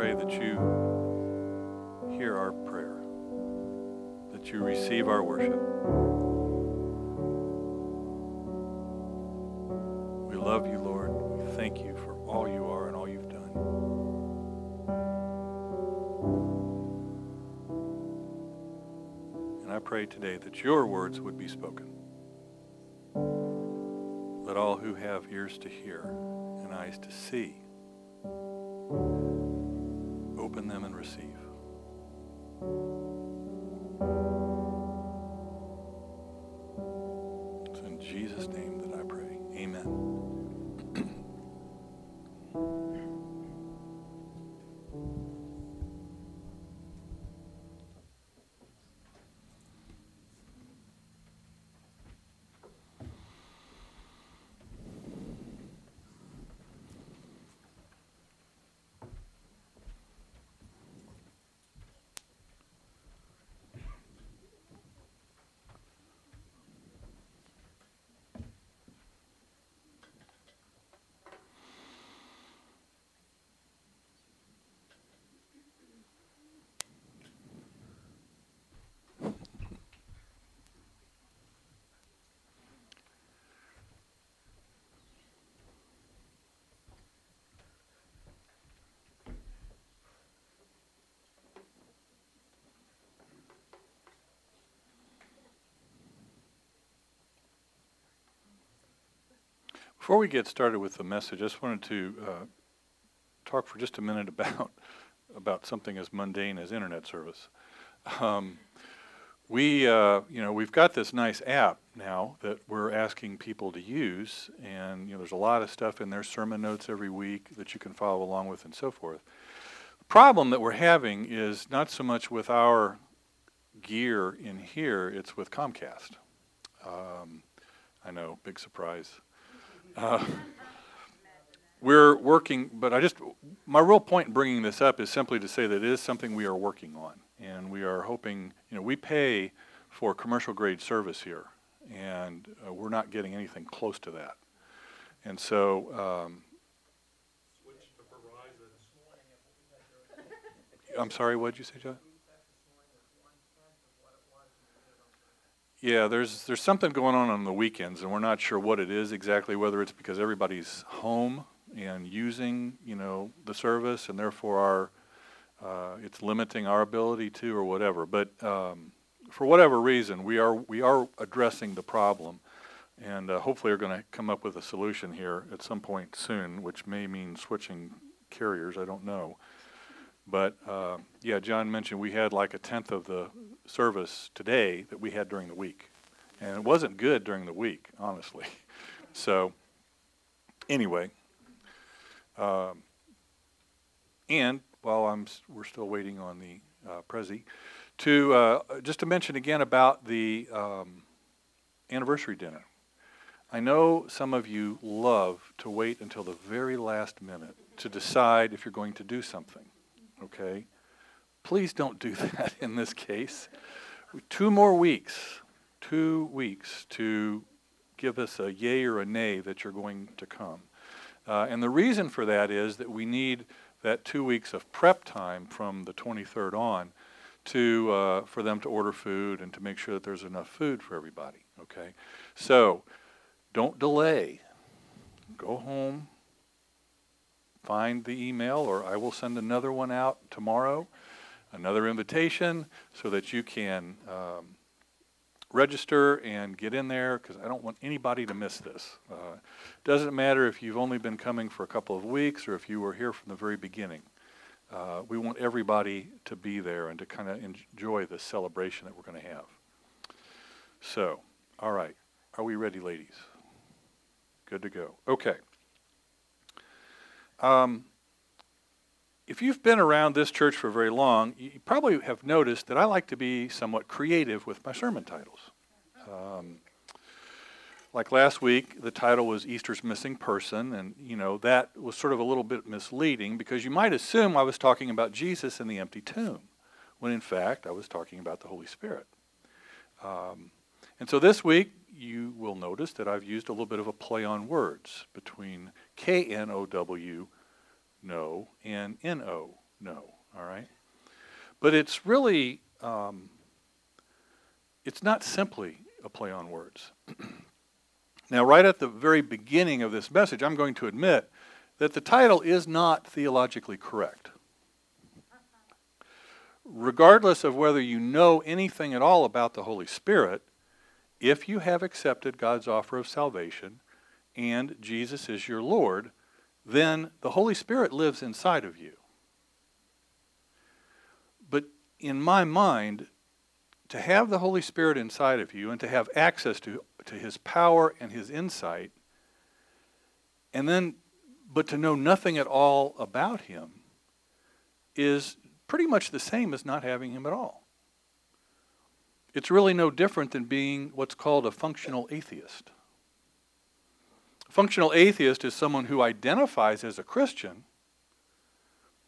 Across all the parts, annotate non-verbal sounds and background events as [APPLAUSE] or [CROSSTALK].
pray that you hear our prayer, that you receive our worship. We love you, Lord. We thank you for all you are and all you've done. And I pray today that your words would be spoken. Let all who have ears to hear and eyes to see open them and receive. Before we get started with the message, I just wanted to uh, talk for just a minute about [LAUGHS] about something as mundane as internet service. Um, we, uh, you know, we've got this nice app now that we're asking people to use, and you know, there's a lot of stuff in there, sermon notes every week that you can follow along with, and so forth. The problem that we're having is not so much with our gear in here; it's with Comcast. Um, I know, big surprise. Uh, we're working, but I just, my real point in bringing this up is simply to say that it is something we are working on. And we are hoping, you know, we pay for commercial grade service here, and uh, we're not getting anything close to that. And so, um, I'm sorry, what did you say, John? Yeah, there's there's something going on on the weekends, and we're not sure what it is exactly. Whether it's because everybody's home and using, you know, the service, and therefore our uh, it's limiting our ability to, or whatever. But um, for whatever reason, we are we are addressing the problem, and uh, hopefully are going to come up with a solution here at some point soon, which may mean switching carriers. I don't know. But uh, yeah, John mentioned we had like a tenth of the service today that we had during the week. And it wasn't good during the week, honestly. [LAUGHS] So, anyway, um, and while I'm, we're still waiting on the uh, Prezi, to uh, just to mention again about the um, anniversary dinner. I know some of you love to wait until the very last minute to decide if you're going to do something okay? Please don't do [LAUGHS] that in this case. Two more weeks, two weeks to give us a yay or a nay that you're going to come. Uh, and the reason for that is that we need that two weeks of prep time from the 23rd on to uh, for them to order food and to make sure that there's enough food for everybody. Okay, so don't delay. Go home, find the email, or I will send another one out tomorrow, another invitation, so that you can um, register and get in there because I don't want anybody to miss this. Uh, doesn't matter if you've only been coming for a couple of weeks or if you were here from the very beginning. Uh, we want everybody to be there and to kind of enjoy the celebration that we're going to have. So, all right. Are we ready, ladies? Good to go. Okay. Um, if you've been around this church for very long, you probably have noticed that I like to be somewhat creative with my sermon titles. Um, like last week, the title was Easter's Missing Person, and you know that was sort of a little bit misleading because you might assume I was talking about Jesus in the empty tomb, when in fact I was talking about the Holy Spirit. Um, and so this week, you will notice that I've used a little bit of a play on words between K N O W, no, and N O know, all right? But it's really, um, it's not simply a play on words. [CLEARS THROAT] now, right at the very beginning of this message, I'm going to admit that the title is not theologically correct. Regardless of whether you know anything at all about the Holy Spirit, if you have accepted God's offer of salvation and Jesus is your Lord, then the Holy Spirit lives inside of you. But in my mind, to have the Holy Spirit inside of you and to have access to, to his power and his insight, and then, but to know nothing at all about him, is pretty much the same as not having him at all. It's really no different than being what's called a functional atheist. Functional atheist is someone who identifies as a Christian,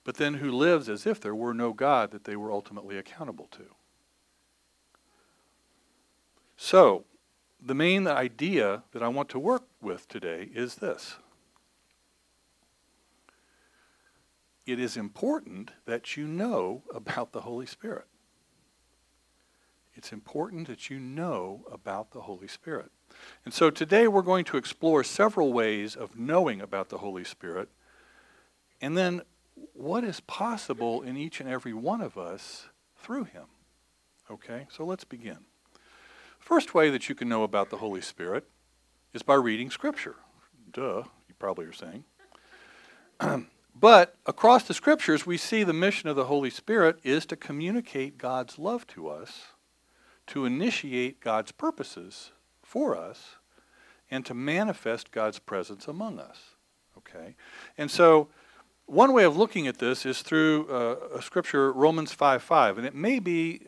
but then who lives as if there were no God that they were ultimately accountable to. So, the main idea that I want to work with today is this. It is important that you know about the Holy Spirit. It's important that you know about the Holy Spirit. And so today we're going to explore several ways of knowing about the Holy Spirit and then what is possible in each and every one of us through Him. Okay, so let's begin. First way that you can know about the Holy Spirit is by reading Scripture. Duh, you probably are saying. [CLEARS THROAT] but across the Scriptures, we see the mission of the Holy Spirit is to communicate God's love to us, to initiate God's purposes for us, and to manifest God's presence among us. Okay? And so, one way of looking at this is through uh, a scripture, Romans 5 5, and it may be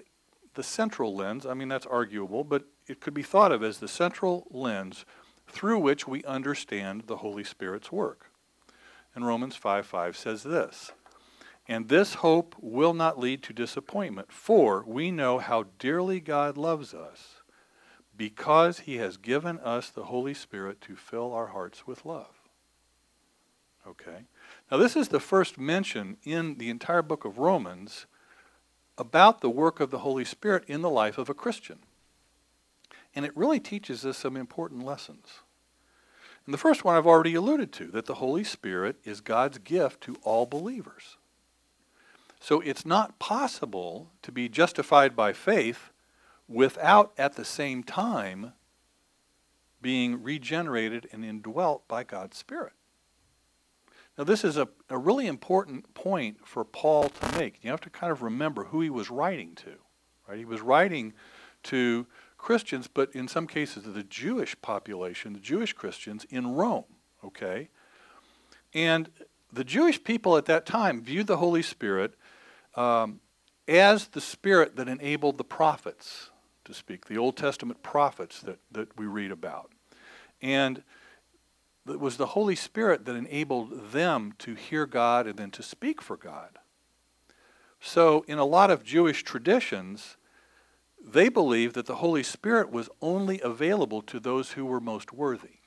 the central lens. I mean, that's arguable, but it could be thought of as the central lens through which we understand the Holy Spirit's work. And Romans 5 5 says this And this hope will not lead to disappointment, for we know how dearly God loves us, because he has given us the Holy Spirit to fill our hearts with love. Okay? Now, this is the first mention in the entire book of Romans about the work of the Holy Spirit in the life of a Christian. And it really teaches us some important lessons. And the first one I've already alluded to that the Holy Spirit is God's gift to all believers. So it's not possible to be justified by faith without at the same time being regenerated and indwelt by God's Spirit. Now, this is a, a really important point for Paul to make. You have to kind of remember who he was writing to. Right? He was writing to Christians, but in some cases the Jewish population, the Jewish Christians in Rome. Okay? And the Jewish people at that time viewed the Holy Spirit um, as the Spirit that enabled the prophets to speak, the Old Testament prophets that, that we read about. And it was the Holy Spirit that enabled them to hear God and then to speak for God. So, in a lot of Jewish traditions, they believed that the Holy Spirit was only available to those who were most worthy.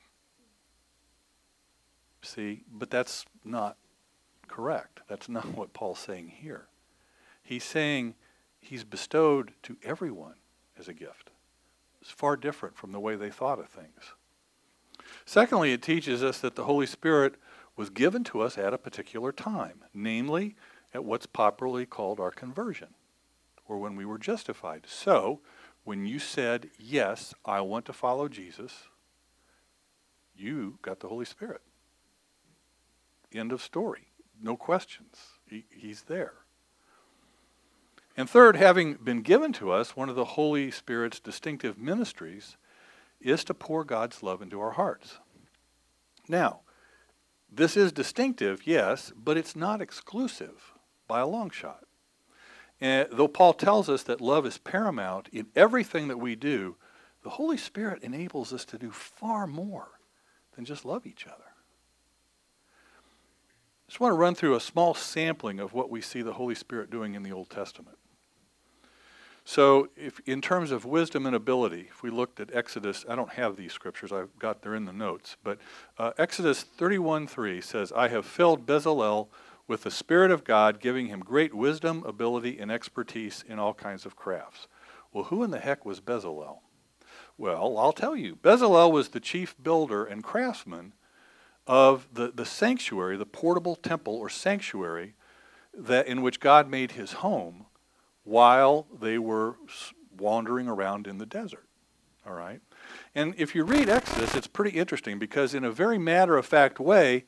See, but that's not correct. That's not [LAUGHS] what Paul's saying here. He's saying he's bestowed to everyone as a gift. It's far different from the way they thought of things. Secondly, it teaches us that the Holy Spirit was given to us at a particular time, namely at what's popularly called our conversion, or when we were justified. So, when you said, Yes, I want to follow Jesus, you got the Holy Spirit. End of story. No questions. He, he's there. And third, having been given to us, one of the Holy Spirit's distinctive ministries is to pour God's love into our hearts. Now, this is distinctive, yes, but it's not exclusive by a long shot. And though Paul tells us that love is paramount in everything that we do, the Holy Spirit enables us to do far more than just love each other. I just want to run through a small sampling of what we see the Holy Spirit doing in the Old Testament. So, if, in terms of wisdom and ability, if we looked at Exodus, I don't have these scriptures, I've got they're in the notes, but uh, Exodus 31:3 says, I have filled Bezalel with the Spirit of God giving him great wisdom, ability, and expertise in all kinds of crafts. Well, who in the heck was Bezalel? Well, I'll tell you. Bezalel was the chief builder and craftsman of the, the sanctuary, the portable temple or sanctuary that in which God made his home while they were wandering around in the desert. All right? And if you read Exodus, it's pretty interesting because, in a very matter of fact way,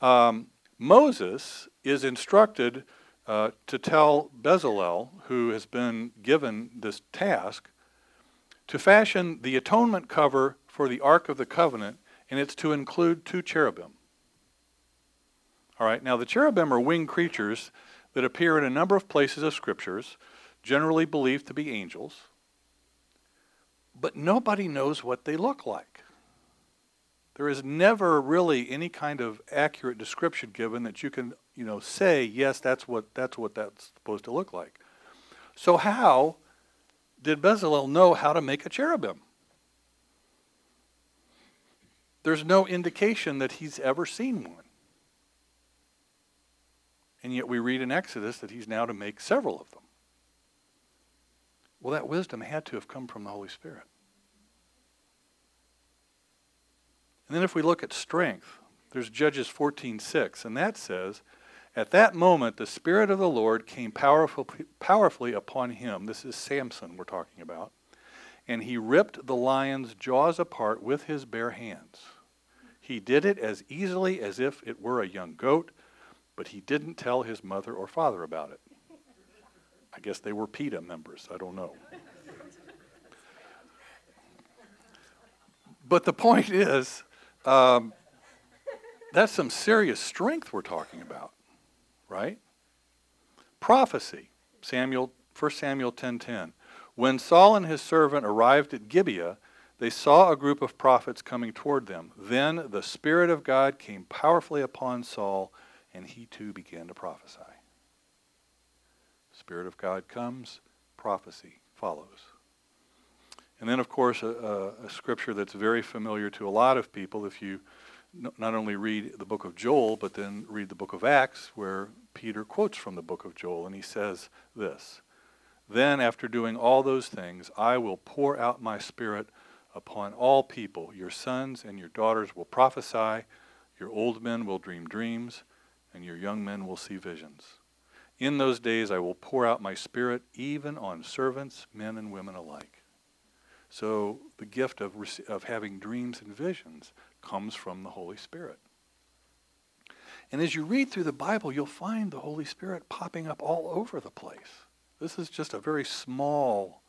um, Moses is instructed uh, to tell Bezalel, who has been given this task, to fashion the atonement cover for the Ark of the Covenant, and it's to include two cherubim. All right, now the cherubim are winged creatures that appear in a number of places of scriptures, generally believed to be angels, but nobody knows what they look like. There is never really any kind of accurate description given that you can, you know, say, yes, that's what that's what that's supposed to look like. So how did Bezalel know how to make a cherubim? There's no indication that he's ever seen one. And yet we read in Exodus that he's now to make several of them. Well, that wisdom had to have come from the Holy Spirit. And then if we look at strength, there's Judges 14:6, and that says, At that moment the Spirit of the Lord came powerful, powerfully upon him. This is Samson we're talking about. And he ripped the lion's jaws apart with his bare hands. He did it as easily as if it were a young goat, but he didn't tell his mother or father about it. I guess they were PETA members. I don't know. But the point is, um, that's some serious strength we're talking about, right? Prophecy, Samuel, 1 Samuel 10:10. When Saul and his servant arrived at Gibeah, they saw a group of prophets coming toward them. Then the Spirit of God came powerfully upon Saul, and he too began to prophesy. Spirit of God comes, prophecy follows. And then, of course, a, a, scripture that's very familiar to a lot of people if you not only read the book of Joel, but then read the book of Acts, where Peter quotes from the book of Joel, and he says this Then, after doing all those things, I will pour out my spirit upon all people. Your sons and your daughters will prophesy, your old men will dream dreams, and your young men will see visions. In those days I will pour out my spirit even on servants, men and women alike. So the gift of, of having dreams and visions comes from the Holy Spirit. And as you read through the Bible, you'll find the Holy Spirit popping up all over the place. This is just a very small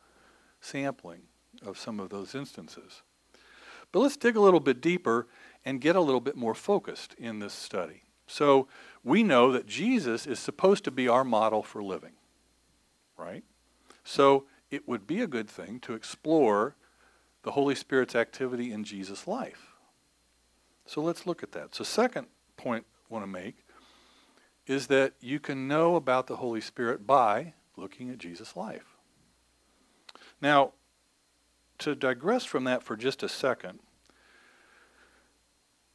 sampling of some of those instances. But let's dig a little bit deeper and get a little bit more focused in this study. So we know that Jesus is supposed to be our model for living, right? So it would be a good thing to explore the Holy Spirit's activity in Jesus' life. So let's look at that. So, second point I want to make is that you can know about the Holy Spirit by looking at Jesus' life. Now, to digress from that for just a second,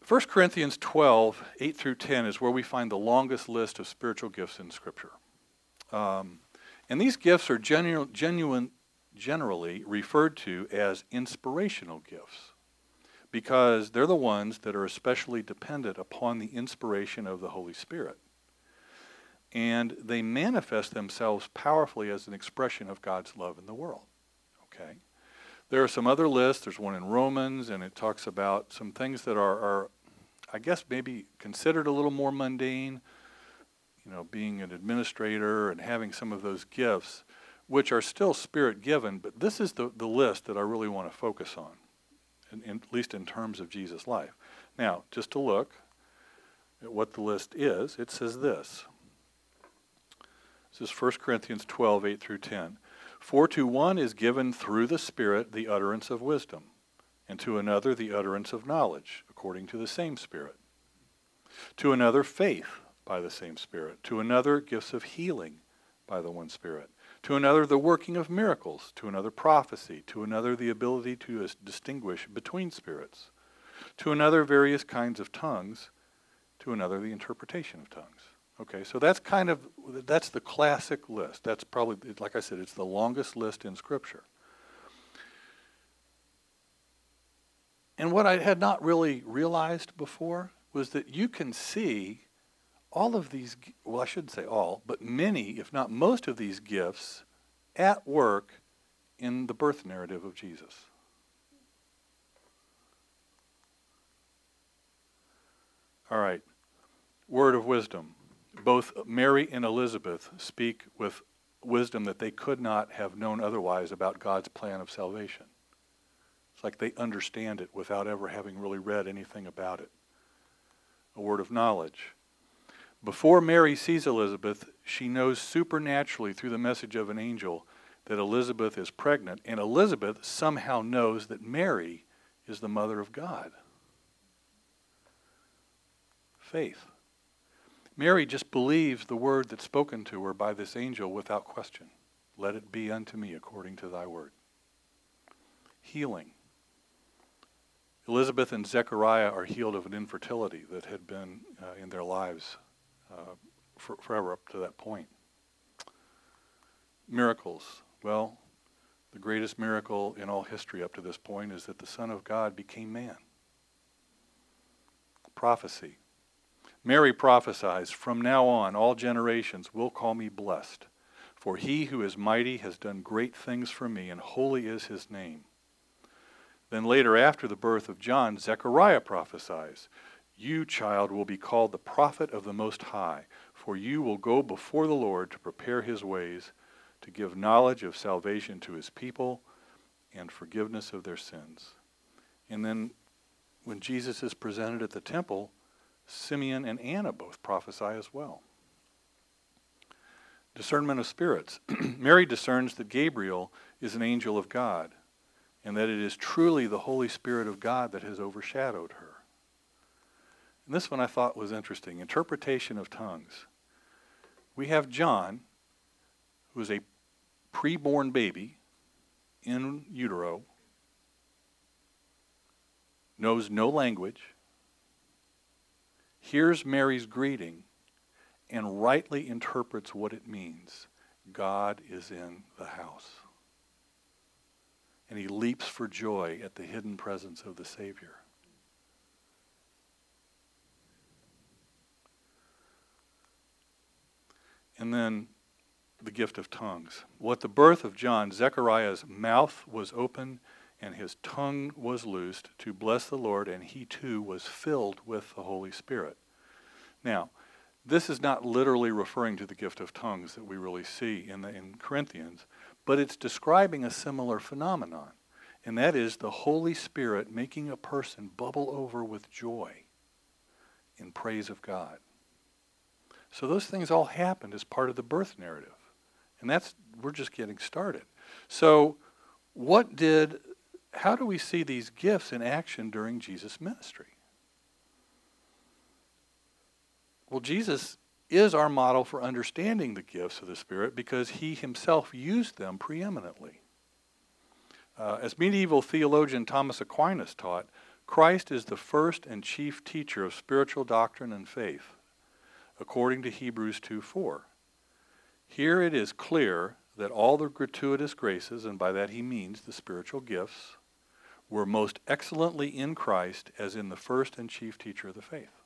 1 Corinthians 12, 8 through 10 is where we find the longest list of spiritual gifts in Scripture. Um, and these gifts are genu- genuine, generally referred to as inspirational gifts because they're the ones that are especially dependent upon the inspiration of the Holy Spirit. And they manifest themselves powerfully as an expression of God's love in the world. Okay? There are some other lists. There's one in Romans, and it talks about some things that are, are I guess, maybe considered a little more mundane you know, being an administrator and having some of those gifts, which are still spirit given, but this is the, the list that I really want to focus on, in, in, at least in terms of Jesus' life. Now, just to look at what the list is, it says this. This is 1 Corinthians 12, 8 through 10. For to one is given through the Spirit the utterance of wisdom, and to another the utterance of knowledge, according to the same Spirit. To another faith by the same Spirit. To another, gifts of healing by the one Spirit. To another, the working of miracles. To another, prophecy. To another, the ability to distinguish between spirits. To another, various kinds of tongues. To another, the interpretation of tongues. Okay, so that's kind of, that's the classic list. That's probably, like I said, it's the longest list in Scripture. And what I had not really realized before was that you can see all of these, well, I shouldn't say all, but many, if not most of these gifts at work in the birth narrative of Jesus. All right. Word of wisdom. Both Mary and Elizabeth speak with wisdom that they could not have known otherwise about God's plan of salvation. It's like they understand it without ever having really read anything about it. A word of knowledge. Before Mary sees Elizabeth, she knows supernaturally through the message of an angel that Elizabeth is pregnant, and Elizabeth somehow knows that Mary is the mother of God. Faith. Mary just believes the word that's spoken to her by this angel without question. Let it be unto me according to thy word. Healing. Elizabeth and Zechariah are healed of an infertility that had been uh, in their lives uh, for, forever up to that point. Miracles. Well, the greatest miracle in all history up to this point is that the Son of God became man. Prophecy. Mary prophesies, From now on, all generations will call me blessed, for he who is mighty has done great things for me, and holy is his name. Then later, after the birth of John, Zechariah prophesies, You, child, will be called the prophet of the Most High, for you will go before the Lord to prepare his ways to give knowledge of salvation to his people and forgiveness of their sins. And then when Jesus is presented at the temple, Simeon and Anna both prophesy as well. Discernment of spirits. [CLEARS THROAT] Mary discerns that Gabriel is an angel of God and that it is truly the Holy Spirit of God that has overshadowed her. And this one I thought was interesting interpretation of tongues. We have John, who is a preborn baby in utero, knows no language, hears Mary's greeting, and rightly interprets what it means God is in the house. And he leaps for joy at the hidden presence of the Savior. And then the gift of tongues. Well, at the birth of John, Zechariah's mouth was open and his tongue was loosed to bless the Lord, and he too was filled with the Holy Spirit. Now, this is not literally referring to the gift of tongues that we really see in, the, in Corinthians, but it's describing a similar phenomenon, and that is the Holy Spirit making a person bubble over with joy in praise of God. So those things all happened as part of the birth narrative. And that's, we're just getting started. So, what did, how do we see these gifts in action during Jesus' ministry? Well, Jesus is our model for understanding the gifts of the Spirit because he himself used them preeminently. Uh, as medieval theologian Thomas Aquinas taught, Christ is the first and chief teacher of spiritual doctrine and faith, according to Hebrews 2 4. Here it is clear that all the gratuitous graces, and by that he means the spiritual gifts, were most excellently in Christ as in the first and chief teacher of the faith.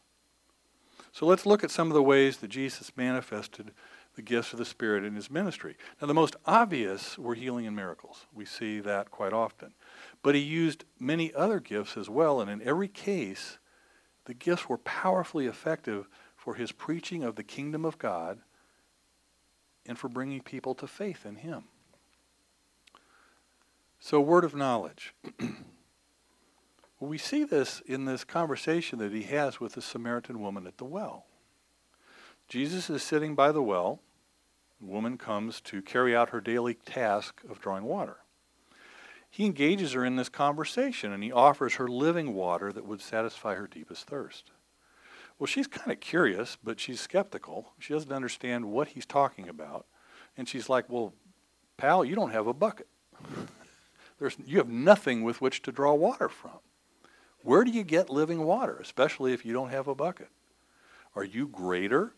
So let's look at some of the ways that Jesus manifested the gifts of the Spirit in his ministry. Now, the most obvious were healing and miracles. We see that quite often. But he used many other gifts as well, and in every case, the gifts were powerfully effective for his preaching of the kingdom of God and for bringing people to faith in him. So, word of knowledge. [CLEARS THROAT] well, we see this in this conversation that he has with the Samaritan woman at the well. Jesus is sitting by the well. The woman comes to carry out her daily task of drawing water. He engages her in this conversation and he offers her living water that would satisfy her deepest thirst. Well, she's kind of curious, but she's skeptical. She doesn't understand what he's talking about. And she's like, Well, pal, you don't have a bucket. [LAUGHS] There's, you have nothing with which to draw water from. Where do you get living water, especially if you don't have a bucket? Are you greater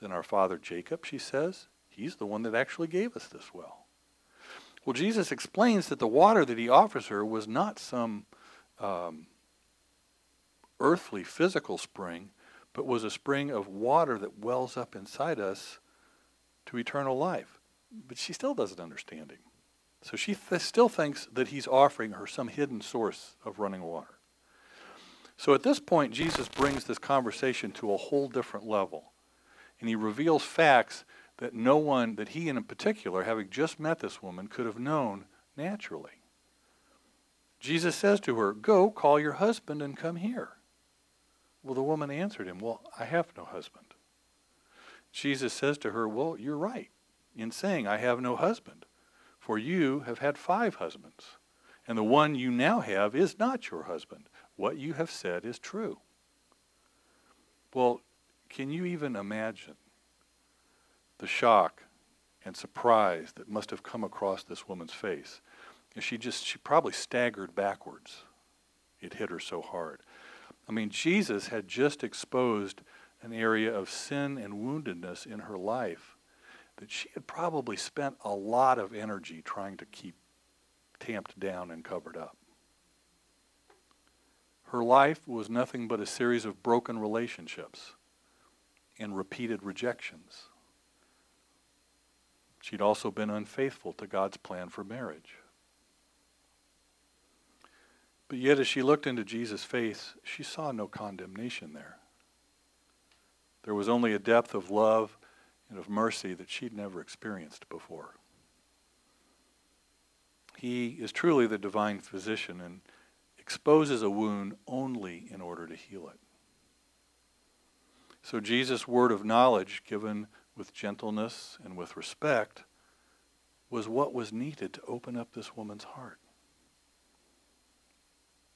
than our father Jacob, she says. He's the one that actually gave us this well. Well, Jesus explains that the water that he offers her was not some um, earthly, physical spring, but was a spring of water that wells up inside us to eternal life. But she still doesn't understand him. So she th- still thinks that he's offering her some hidden source of running water. So at this point, Jesus brings this conversation to a whole different level. And he reveals facts that no one, that he in particular, having just met this woman, could have known naturally. Jesus says to her, Go, call your husband and come here. Well, the woman answered him, Well, I have no husband. Jesus says to her, Well, you're right in saying, I have no husband, for you have had five husbands, and the one you now have is not your husband. What you have said is true. Well, can you even imagine the shock and surprise that must have come across this woman's face? And she just, she probably staggered backwards. It hit her so hard. I mean, Jesus had just exposed an area of sin and woundedness in her life that she had probably spent a lot of energy trying to keep tamped down and covered up. Her life was nothing but a series of broken relationships and repeated rejections. She'd also been unfaithful to God's plan for marriage. But yet, as she looked into Jesus' face, she saw no condemnation there. There was only a depth of love and of mercy that she'd never experienced before. He is truly the divine physician and exposes a wound only in order to heal it. So Jesus' word of knowledge, given with gentleness and with respect, was what was needed to open up this woman's heart.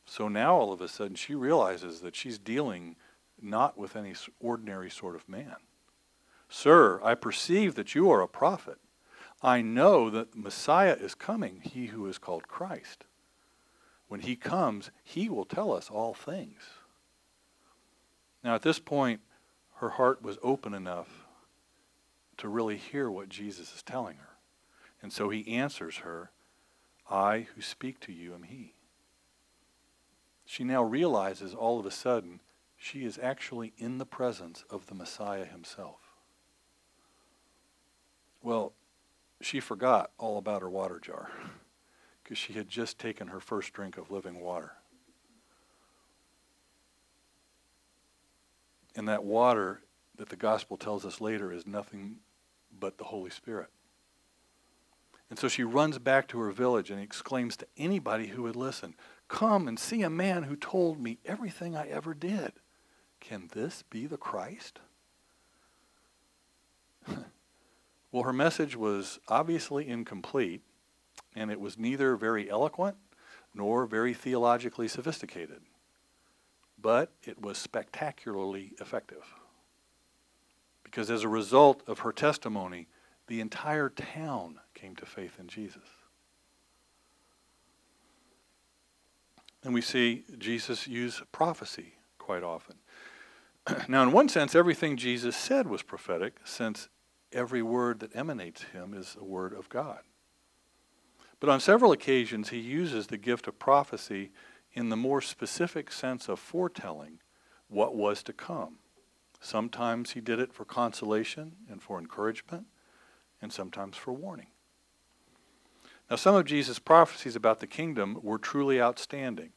So now all of a sudden she realizes that she's dealing not with any ordinary sort of man. Sir, I perceive that you are a prophet. I know that Messiah is coming, he who is called Christ. When he comes, he will tell us all things. Now, at this point, her heart was open enough to really hear what Jesus is telling her. And so he answers her, I who speak to you am he. She now realizes all of a sudden she is actually in the presence of the Messiah himself. Well, she forgot all about her water jar [LAUGHS] because she had just taken her first drink of living water. And that water that the gospel tells us later is nothing but the Holy Spirit. And so she runs back to her village and exclaims to anybody who would listen, Come and see a man who told me everything I ever did. Can this be the Christ? [LAUGHS] well, her message was obviously incomplete and it was neither very eloquent nor very theologically sophisticated, but it was spectacularly effective. Because as a result of her testimony, the entire town came to faith in Jesus. And we see Jesus use prophecy quite often. [CLEARS THROAT] now, in one sense, everything Jesus said was prophetic, since every word that emanates him is a word of God. But on several occasions, he uses the gift of prophecy in the more specific sense of foretelling what was to come. Sometimes he did it for consolation and for encouragement, and sometimes for warning. Now, some of Jesus' prophecies about the kingdom were truly outstanding.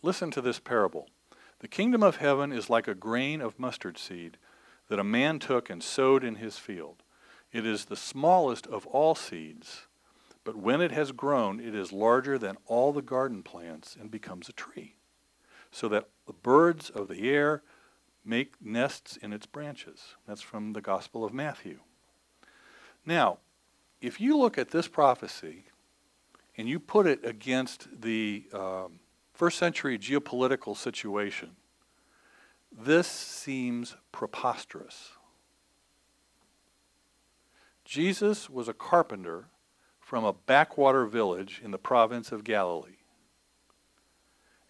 Listen to this parable. The kingdom of heaven is like a grain of mustard seed that a man took and sowed in his field. It is the smallest of all seeds but when it has grown, it is larger than all the garden plants and becomes a tree, so that the birds of the air make nests in its branches. That's from the Gospel of Matthew. Now, if you look at this prophecy and you put it against the um, first century geopolitical situation, this seems preposterous. Jesus was a carpenter from a backwater village in the province of Galilee.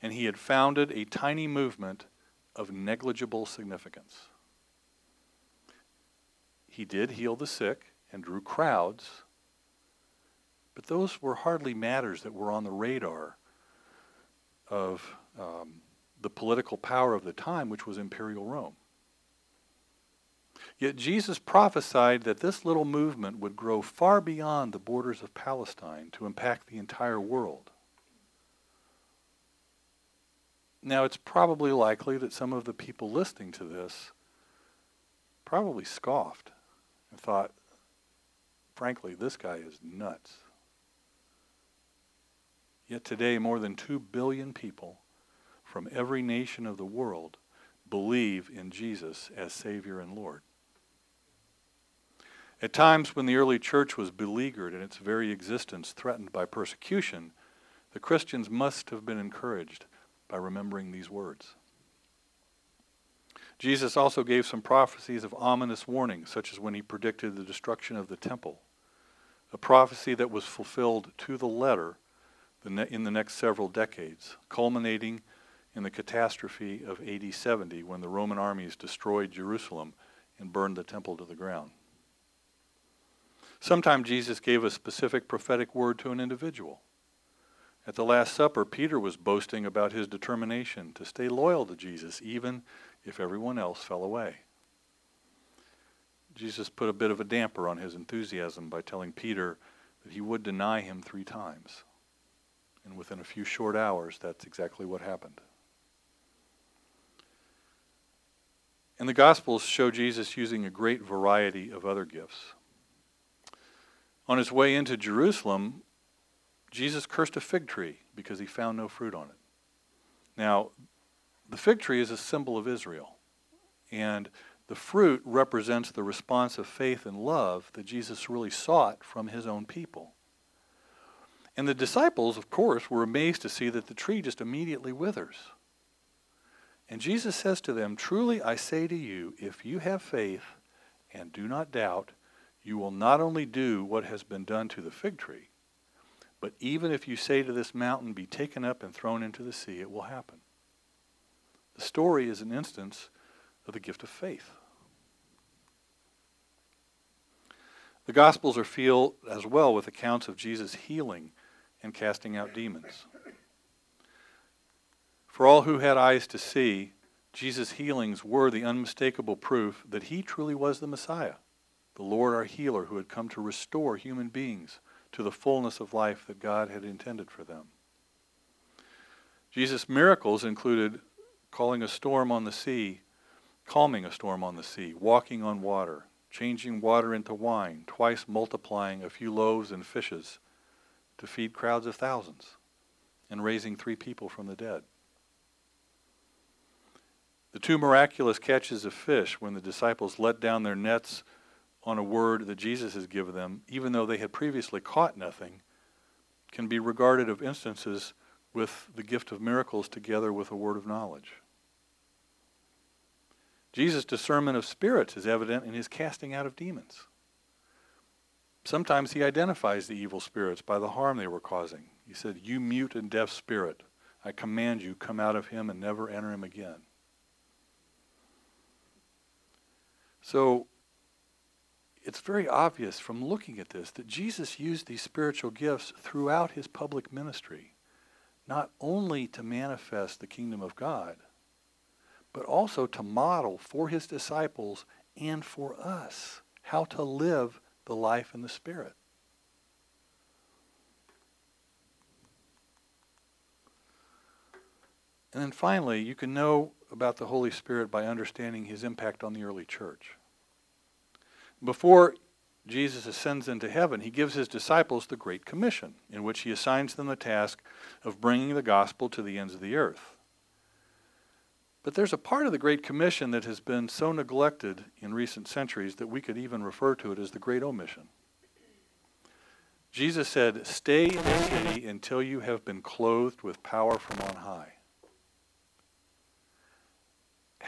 And he had founded a tiny movement of negligible significance. He did heal the sick and drew crowds, but those were hardly matters that were on the radar of um, the political power of the time, which was imperial Rome. Yet Jesus prophesied that this little movement would grow far beyond the borders of Palestine to impact the entire world. Now, it's probably likely that some of the people listening to this probably scoffed and thought, frankly, this guy is nuts. Yet today, more than 2 billion people from every nation of the world believe in Jesus as Savior and Lord. At times when the early church was beleaguered and its very existence threatened by persecution, the Christians must have been encouraged by remembering these words. Jesus also gave some prophecies of ominous warning, such as when he predicted the destruction of the temple, a prophecy that was fulfilled to the letter in the next several decades, culminating in the catastrophe of AD 70 when the Roman armies destroyed Jerusalem and burned the temple to the ground. Sometimes Jesus gave a specific prophetic word to an individual. At the Last Supper, Peter was boasting about his determination to stay loyal to Jesus, even if everyone else fell away. Jesus put a bit of a damper on his enthusiasm by telling Peter that he would deny him three times. And within a few short hours, that's exactly what happened. And the Gospels show Jesus using a great variety of other gifts. On his way into Jerusalem, Jesus cursed a fig tree because he found no fruit on it. Now, the fig tree is a symbol of Israel, and the fruit represents the response of faith and love that Jesus really sought from his own people. And the disciples, of course, were amazed to see that the tree just immediately withers. And Jesus says to them, Truly I say to you, if you have faith and do not doubt, you will not only do what has been done to the fig tree, but even if you say to this mountain, Be taken up and thrown into the sea, it will happen. The story is an instance of the gift of faith. The Gospels are filled as well with accounts of Jesus healing and casting out demons. For all who had eyes to see, Jesus' healings were the unmistakable proof that he truly was the Messiah, the Lord our healer who had come to restore human beings to the fullness of life that God had intended for them. Jesus' miracles included calling a storm on the sea, calming a storm on the sea, walking on water, changing water into wine, twice multiplying a few loaves and fishes to feed crowds of thousands, and raising three people from the dead. The two miraculous catches of fish when the disciples let down their nets on a word that Jesus has given them, even though they had previously caught nothing, can be regarded of instances with the gift of miracles together with a word of knowledge. Jesus' discernment of spirits is evident in his casting out of demons. Sometimes he identifies the evil spirits by the harm they were causing. He said, You mute and deaf spirit, I command you, come out of him and never enter him again. So, it's very obvious from looking at this that Jesus used these spiritual gifts throughout his public ministry, not only to manifest the kingdom of God, but also to model for his disciples and for us how to live the life in the Spirit. And then finally, you can know about the Holy Spirit by understanding his impact on the early church. Before Jesus ascends into heaven, he gives his disciples the Great Commission, in which he assigns them the task of bringing the gospel to the ends of the earth. But there's a part of the Great Commission that has been so neglected in recent centuries that we could even refer to it as the Great Omission. Jesus said, Stay in the city until you have been clothed with power from on high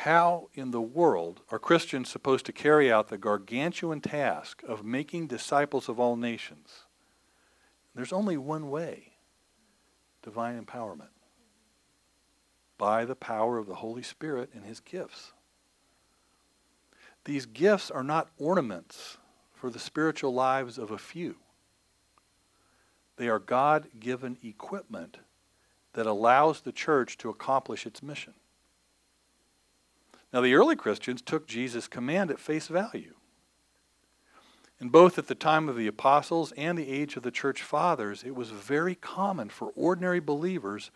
how in the world are Christians supposed to carry out the gargantuan task of making disciples of all nations? There's only one way divine empowerment by the power of the Holy Spirit and his gifts. these gifts are not ornaments for the spiritual lives of a few. They are God given equipment that allows the church to accomplish its mission. Now, the early Christians took Jesus' command at face value. And both at the time of the apostles and the age of the church fathers, it was very common for ordinary believers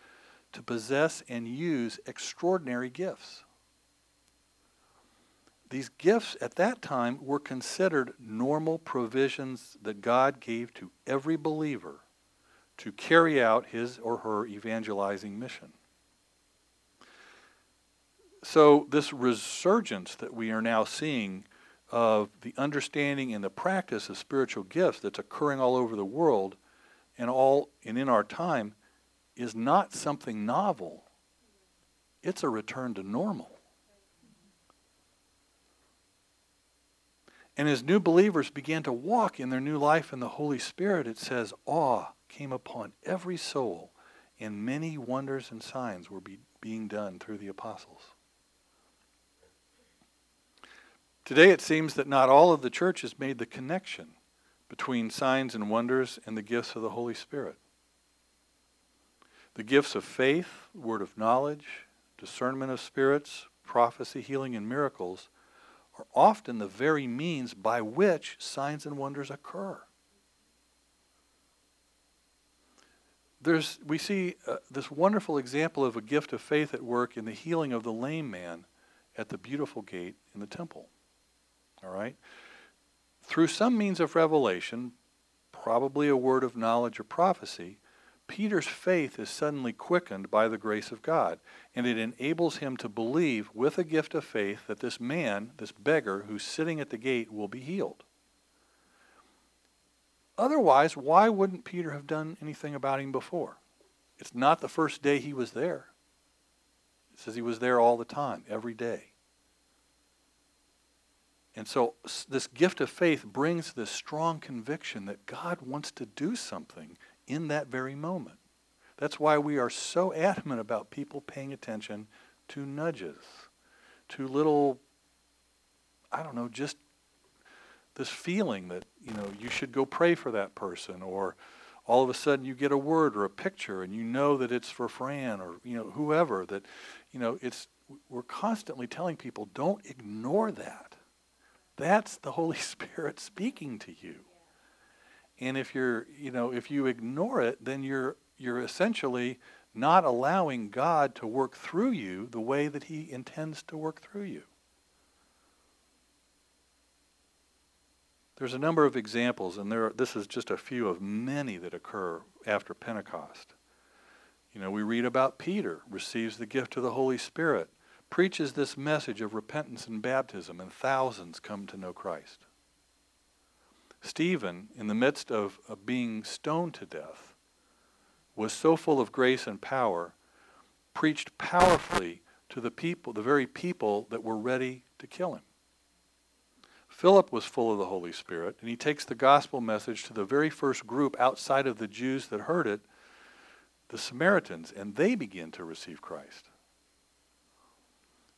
to possess and use extraordinary gifts. These gifts at that time were considered normal provisions that God gave to every believer to carry out his or her evangelizing mission. So, this resurgence that we are now seeing of the understanding and the practice of spiritual gifts that's occurring all over the world and all and in our time is not something novel. It's a return to normal. And as new believers began to walk in their new life in the Holy Spirit, it says, awe came upon every soul, and many wonders and signs were be, being done through the apostles. Today it seems that not all of the church has made the connection between signs and wonders and the gifts of the Holy Spirit. The gifts of faith, word of knowledge, discernment of spirits, prophecy, healing, and miracles are often the very means by which signs and wonders occur. There's, we see uh, this wonderful example of a gift of faith at work in the healing of the lame man at the beautiful gate in the temple. All right? Through some means of revelation, probably a word of knowledge or prophecy, Peter's faith is suddenly quickened by the grace of God, and it enables him to believe with a gift of faith that this man, this beggar who's sitting at the gate, will be healed. Otherwise, why wouldn't Peter have done anything about him before? It's not the first day he was there. It says he was there all the time, every day. And so, this gift of faith brings this strong conviction that God wants to do something in that very moment. That's why we are so adamant about people paying attention to nudges, to little, I don't know, just this feeling that, you know, you should go pray for that person or all of a sudden you get a word or a picture and you know that it's for Fran or, you know, whoever that, you know, it's, we're constantly telling people don't ignore that. That's the Holy [LAUGHS] Spirit speaking to you. And if you're, you know, if you ignore it, then you're you're essentially not allowing God to work through you the way that he intends to work through you. There's a number of examples, and there, this is just a few of many that occur after Pentecost. You know, we read about Peter receives the gift of the Holy Spirit, preaches this message of repentance and baptism, and thousands come to know Christ. Stephen, in the midst of, of being stoned to death, was so full of grace and power, preached powerfully to the people, the very people that were ready to kill him. Philip was full of the Holy Spirit, and he takes the gospel message to the very first group outside of the Jews that heard it, the Samaritans, and they begin to receive Christ.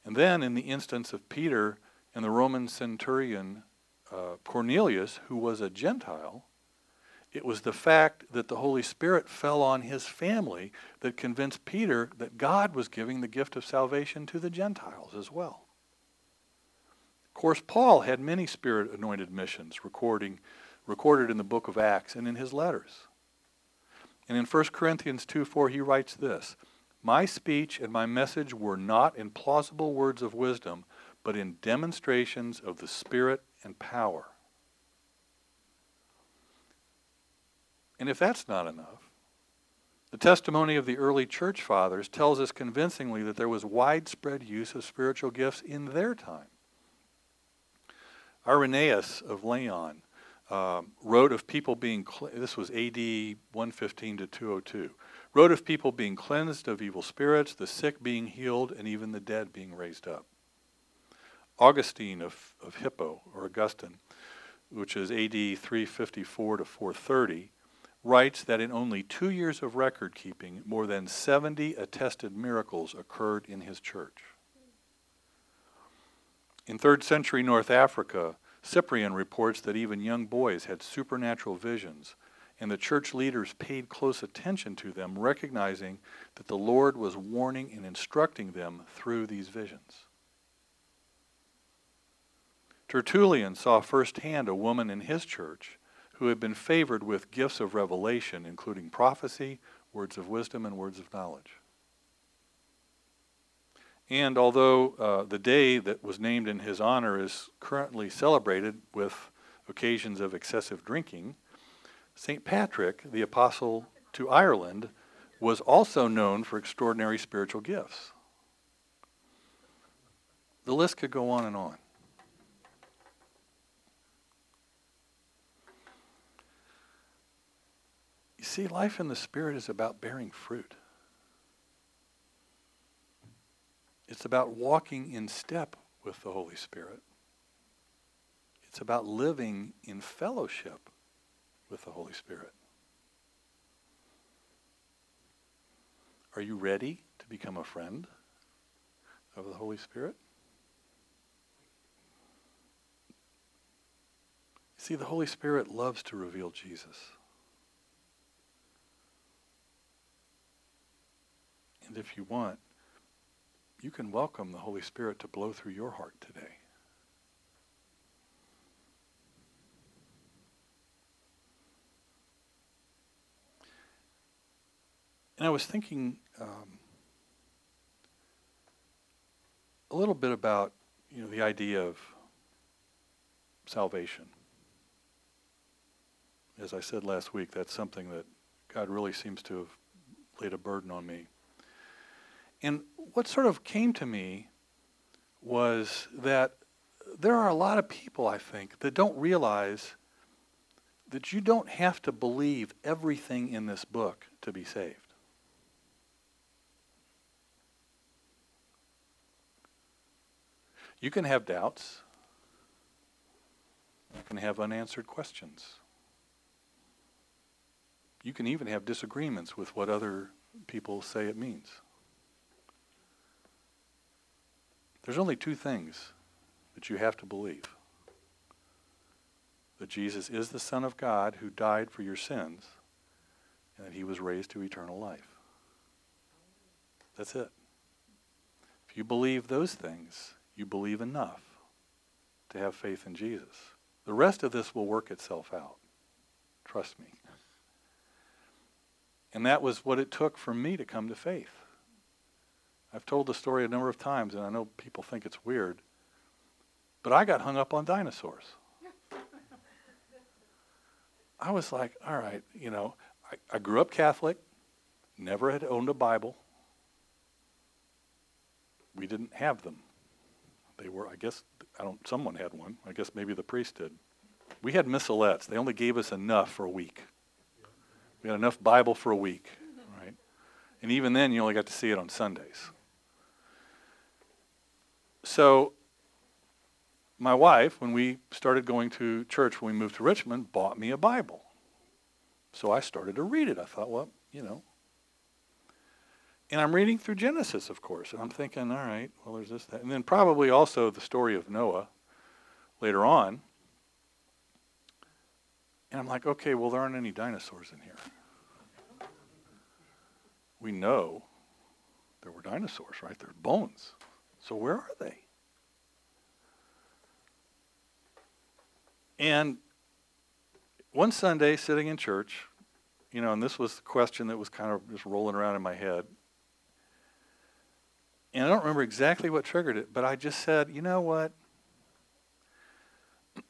And then, in the instance of Peter and the Roman centurion uh, Cornelius, who was a Gentile, it was the fact that the Holy Spirit fell on his family that convinced Peter that God was giving the gift of salvation to the Gentiles as well. Of course, Paul had many spirit anointed missions recording, recorded in the book of Acts and in his letters. And in 1 Corinthians 2 4, he writes this My speech and my message were not in plausible words of wisdom, but in demonstrations of the Spirit and power. And if that's not enough, the testimony of the early church fathers tells us convincingly that there was widespread use of spiritual gifts in their time. Irenaeus of Lyon um, wrote of people being, cl- this was AD 115 to 202, wrote of people being cleansed of evil spirits, the sick being healed, and even the dead being raised up. Augustine of, of Hippo, or Augustine, which is AD 354 to 430, writes that in only two years of record keeping, more than 70 attested miracles occurred in his church. In third century North Africa, Cyprian reports that even young boys had supernatural visions, and the church leaders paid close attention to them, recognizing that the Lord was warning and instructing them through these visions. Tertullian saw firsthand a woman in his church who had been favored with gifts of revelation, including prophecy, words of wisdom, and words of knowledge. And although uh, the day that was named in his honor is currently celebrated with occasions of excessive drinking, St. Patrick, the apostle to Ireland, was also known for extraordinary spiritual gifts. The list could go on and on. You see, life in the Spirit is about bearing fruit. It's about walking in step with the Holy Spirit. It's about living in fellowship with the Holy Spirit. Are you ready to become a friend of the Holy Spirit? See, the Holy Spirit loves to reveal Jesus. And if you want, you can welcome the Holy Spirit to blow through your heart today. And I was thinking um, a little bit about, you know, the idea of salvation. As I said last week, that's something that God really seems to have laid a burden on me. And what sort of came to me was that there are a lot of people, I think, that don't realize that you don't have to believe everything in this book to be saved. You can have doubts. You can have unanswered questions. You can even have disagreements with what other people say it means. There's only two things that you have to believe that Jesus is the Son of God who died for your sins, and that he was raised to eternal life. That's it. If you believe those things, you believe enough to have faith in Jesus. The rest of this will work itself out. Trust me. And that was what it took for me to come to faith. I've told the story a number of times, and I know people think it's weird, but I got hung up on dinosaurs. [LAUGHS] I was like, all right, you know, I, I grew up Catholic, never had owned a Bible. We didn't have them. They were, I guess, I don't, someone had one. I guess maybe the priest did. We had missalettes. They only gave us enough for a week. We had enough Bible for a week, right? And even then, you only got to see it on Sundays. So, my wife, when we started going to church when we moved to Richmond, bought me a Bible. So I started to read it. I thought, well, you know, and I'm reading through Genesis, of course, and I'm thinking, all right, well, there's this, that. And then probably also the story of Noah later on. And I'm like, okay, well, there aren't any dinosaurs in here. We know there were dinosaurs, right? There's bones. So where are they? And one Sunday, sitting in church, you know, and this was the question that was kind of just rolling around in my head. And I don't remember exactly what triggered it, but I just said, you know what? [CLEARS THROAT]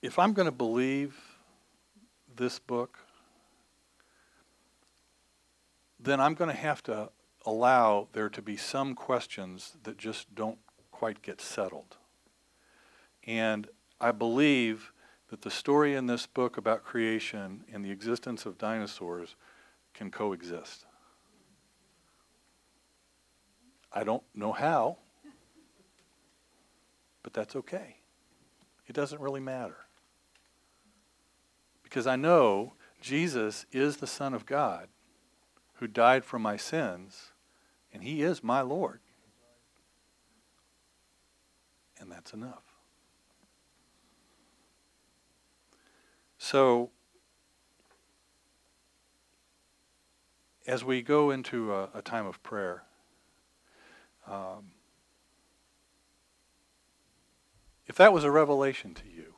if I'm going to believe this book, then I'm going to have to allow there to be some questions that just don't quite get settled. And I believe that the story in this book about creation and the existence of dinosaurs can coexist. I don't know how, but that's okay. It doesn't really matter. Because I know Jesus is the Son of God who died for my sins, and He is my Lord. and that's enough. So, as we go into a, a time of prayer, um, if that was a revelation to you,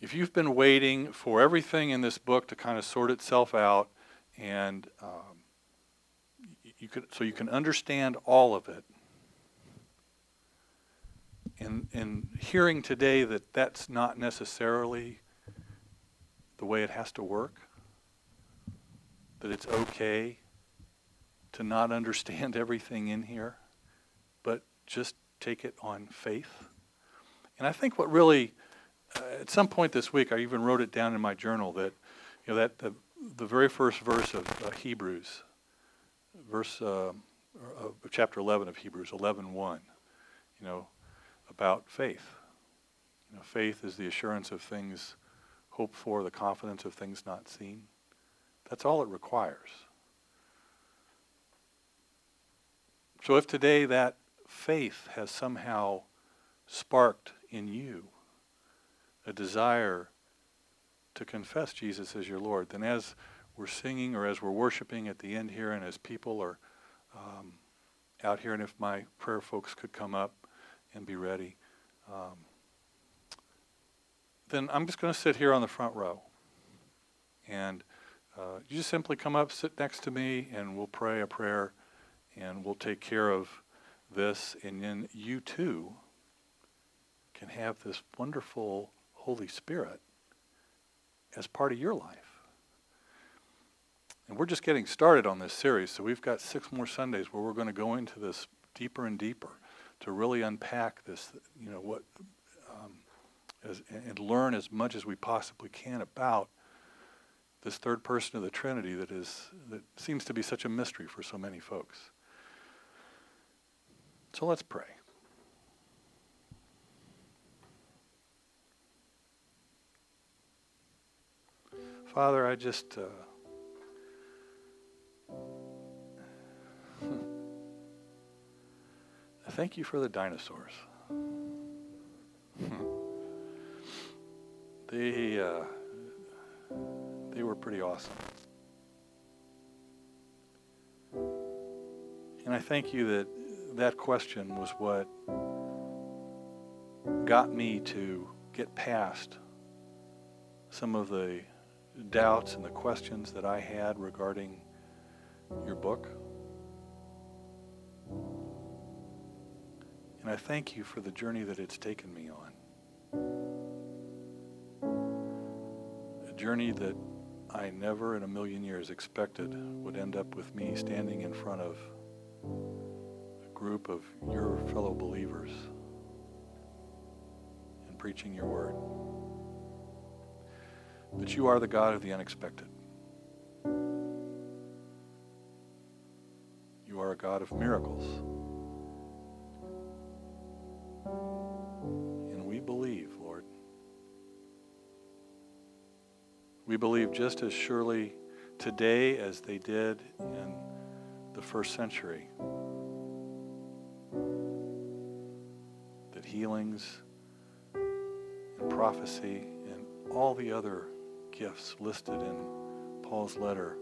if you've been waiting for everything in this book to kind of sort itself out and um, you could so you can understand all of it and and hearing today that that's not necessarily the way it has to work that it's okay to not understand [LAUGHS] everything in here but just take it on faith and i think what really uh, at some point this week i even wrote it down in my journal that you know that the, the very first verse of uh, hebrews verse uh, of chapter 11 of Hebrews, 11.1, you know, about faith. You know, faith is the assurance of things hoped for, the confidence of things not seen. That's all it requires. So if today that faith has somehow sparked in you a desire to confess Jesus as your Lord, then as we're singing or as we're worshiping at the end here and as people are um, out here and if my prayer folks could come up and be ready, um, then I'm just going to sit here on the front row. And uh, you just simply come up, sit next to me, and we'll pray a prayer and we'll take care of this. And then you too can have this wonderful Holy Spirit as part of your life. And we're just getting started on this series, so we've got six more Sundays where we're going to go into this deeper and deeper to really unpack this, you know, what, um, as, and learn as much as we possibly can about this third person of the Trinity that is that seems to be such a mystery for so many folks. So let's pray. Father, I just. Uh, [LAUGHS] Thank you for the dinosaurs. [LAUGHS] they uh, they were pretty awesome. And I thank you that that question was what got me to get past some of the doubts and the questions that I had regarding your book. And I thank you for the journey that it's taken me on. A journey that I never in a million years expected would end up with me standing in front of group of your fellow believers and preaching your word. But you are the God of the unexpected. You are a God of miracles. And we believe, Lord. We believe just as surely today as they did in the first century healings and prophecy and all the other gifts listed in Paul's letter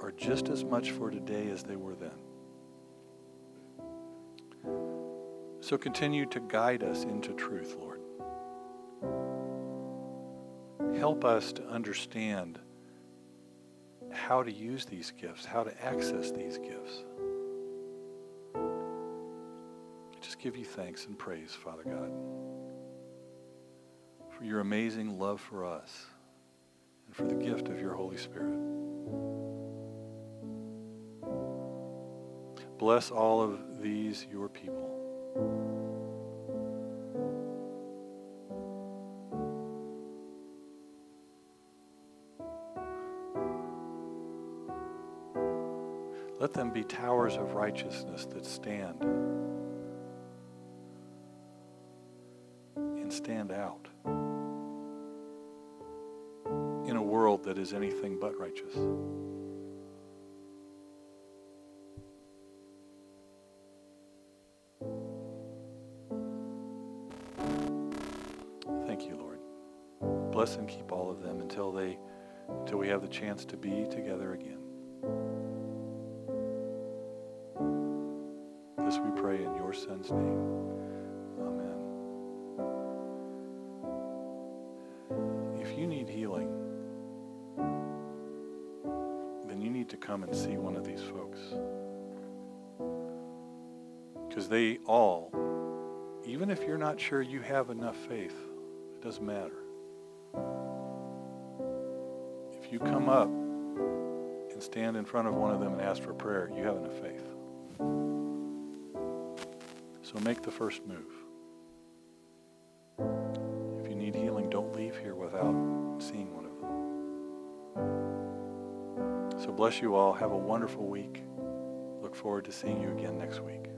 are just as much for today as they were then. So continue to guide us into truth, Lord help us to understand how to use these gifts, how to access these gifts. Give you thanks and praise, Father God, for your amazing love for us and for the gift of your Holy Spirit. Bless all of these, your people. Let them be towers of righteousness that stand stand out in a world that is anything but righteous. Thank you, Lord. Bless and keep all of them until they until we have the chance to be together again. This we pray in your son's name. Because they all, even if you're not sure you have enough faith, it doesn't matter. If you come up and stand in front of one of them and ask for prayer, you have enough faith. So make the first move. If you need healing, don't leave here without seeing one of them. So bless you all. Have a wonderful week. Look forward to seeing you again next week.